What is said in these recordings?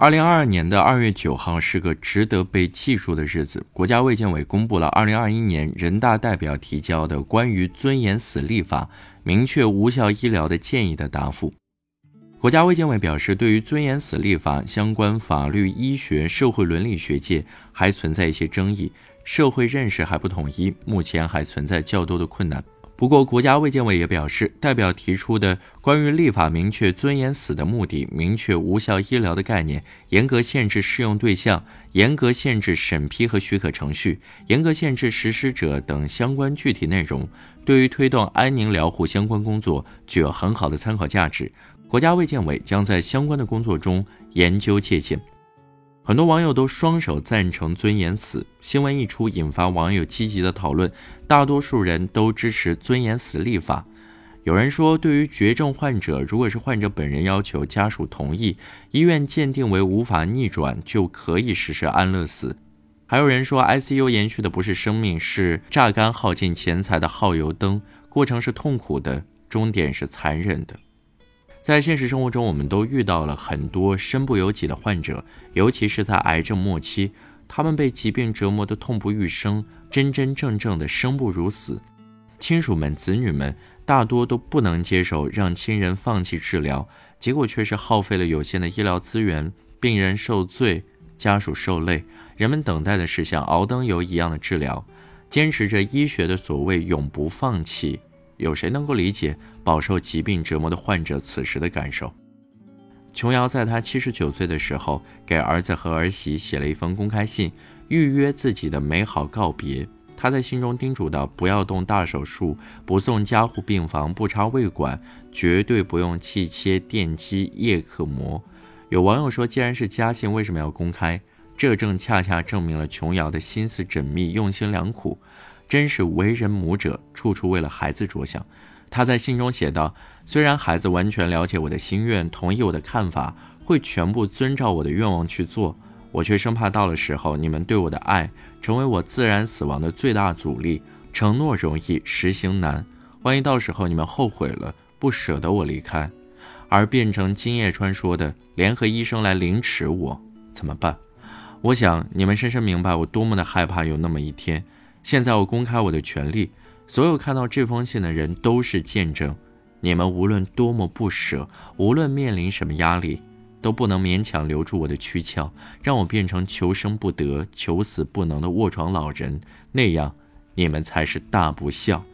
二零二二年的二月九号是个值得被记住的日子。国家卫健委公布了二零二一年人大代表提交的关于尊严死立法、明确无效医疗的建议的答复。国家卫健委表示，对于尊严死立法，相关法律、医学、社会伦理学界还存在一些争议，社会认识还不统一，目前还存在较多的困难。不过，国家卫健委也表示，代表提出的关于立法明确尊严死的目的、明确无效医疗的概念、严格限制适用对象、严格限制审批和许可程序、严格限制实施者等相关具体内容，对于推动安宁疗护相关工作具有很好的参考价值。国家卫健委将在相关的工作中研究借鉴。很多网友都双手赞成尊严死，新闻一出，引发网友积极的讨论。大多数人都支持尊严死立法。有人说，对于绝症患者，如果是患者本人要求，家属同意，医院鉴定为无法逆转，就可以实施安乐死。还有人说，ICU 延续的不是生命，是榨干耗尽钱财的耗油灯，过程是痛苦的，终点是残忍的。在现实生活中，我们都遇到了很多身不由己的患者，尤其是在癌症末期，他们被疾病折磨得痛不欲生，真真正正的生不如死。亲属们、子女们大多都不能接受让亲人放弃治疗，结果却是耗费了有限的医疗资源，病人受罪，家属受累，人们等待的是像熬灯油一样的治疗，坚持着医学的所谓永不放弃。有谁能够理解饱受疾病折磨的患者此时的感受？琼瑶在她七十九岁的时候，给儿子和儿媳写了一封公开信，预约自己的美好告别。她在信中叮嘱道：“不要动大手术，不送加护病房，不插胃管，绝对不用气切、电击、叶克膜。”有网友说：“既然是家信，为什么要公开？这正恰恰证明了琼瑶的心思缜密、用心良苦。”真是为人母者，处处为了孩子着想。他在信中写道：“虽然孩子完全了解我的心愿，同意我的看法，会全部遵照我的愿望去做，我却生怕到了时候，你们对我的爱成为我自然死亡的最大阻力。承诺容易，实行难。万一到时候你们后悔了，不舍得我离开，而变成金叶川说的联合医生来凌迟我，怎么办？我想你们深深明白我多么的害怕有那么一天。”现在我公开我的权利，所有看到这封信的人都是见证。你们无论多么不舍，无论面临什么压力，都不能勉强留住我的躯壳，让我变成求生不得、求死不能的卧床老人。那样，你们才是大不孝。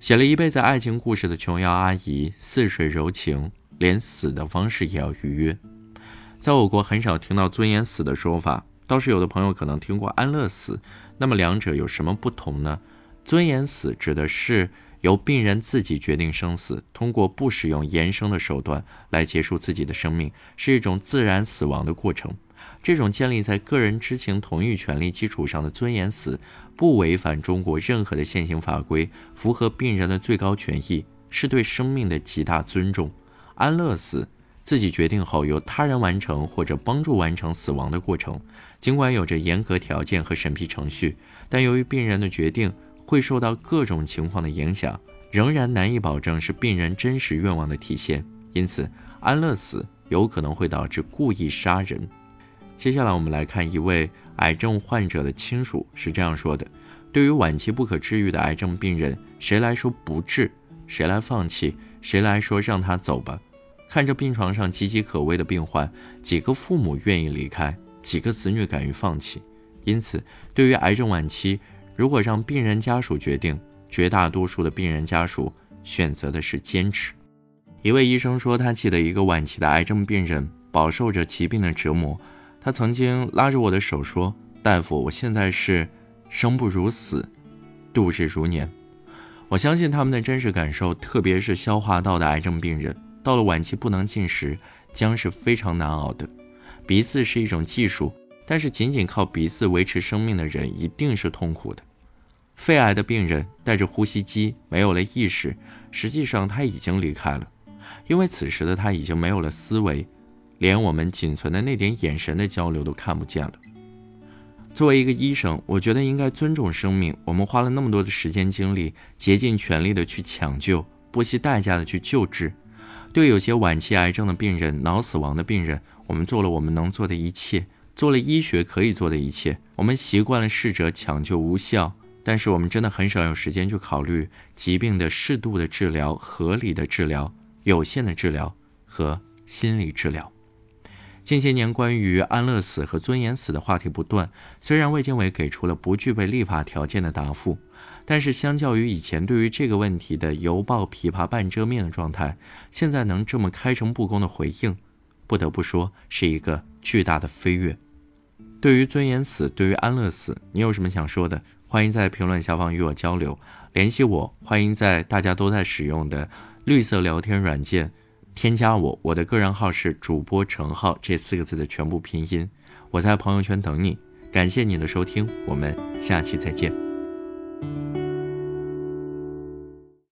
写了一辈子爱情故事的琼瑶阿姨，似水柔情，连死的方式也要预约。在我国，很少听到尊严死的说法。倒是有的朋友可能听过安乐死，那么两者有什么不同呢？尊严死指的是由病人自己决定生死，通过不使用延生的手段来结束自己的生命，是一种自然死亡的过程。这种建立在个人知情同意权利基础上的尊严死，不违反中国任何的现行法规，符合病人的最高权益，是对生命的极大尊重。安乐死。自己决定后，由他人完成或者帮助完成死亡的过程，尽管有着严格条件和审批程序，但由于病人的决定会受到各种情况的影响，仍然难以保证是病人真实愿望的体现。因此，安乐死有可能会导致故意杀人。接下来，我们来看一位癌症患者的亲属是这样说的：“对于晚期不可治愈的癌症病人，谁来说不治？谁来放弃？谁来说让他走吧？”看着病床上岌岌可危的病患，几个父母愿意离开，几个子女敢于放弃。因此，对于癌症晚期，如果让病人家属决定，绝大多数的病人家属选择的是坚持。一位医生说，他记得一个晚期的癌症病人饱受着疾病的折磨，他曾经拉着我的手说：“大夫，我现在是生不如死，度日如年。”我相信他们的真实感受，特别是消化道的癌症病人。到了晚期不能进食，将是非常难熬的。鼻饲是一种技术，但是仅仅靠鼻饲维持生命的人一定是痛苦的。肺癌的病人带着呼吸机，没有了意识，实际上他已经离开了，因为此时的他已经没有了思维，连我们仅存的那点眼神的交流都看不见了。作为一个医生，我觉得应该尊重生命。我们花了那么多的时间精力，竭尽全力的去抢救，不惜代价的去救治。对有些晚期癌症的病人、脑死亡的病人，我们做了我们能做的一切，做了医学可以做的一切。我们习惯了逝者抢救无效，但是我们真的很少有时间去考虑疾病的适度的治疗、合理的治疗、有限的治疗和心理治疗。近些年，关于安乐死和尊严死的话题不断。虽然卫健委给出了不具备立法条件的答复，但是相较于以前对于这个问题的犹抱琵琶半遮面的状态，现在能这么开诚布公的回应，不得不说是一个巨大的飞跃。对于尊严死，对于安乐死，你有什么想说的？欢迎在评论下方与我交流，联系我。欢迎在大家都在使用的绿色聊天软件。添加我，我的个人号是主播程浩这四个字的全部拼音。我在朋友圈等你，感谢你的收听，我们下期再见。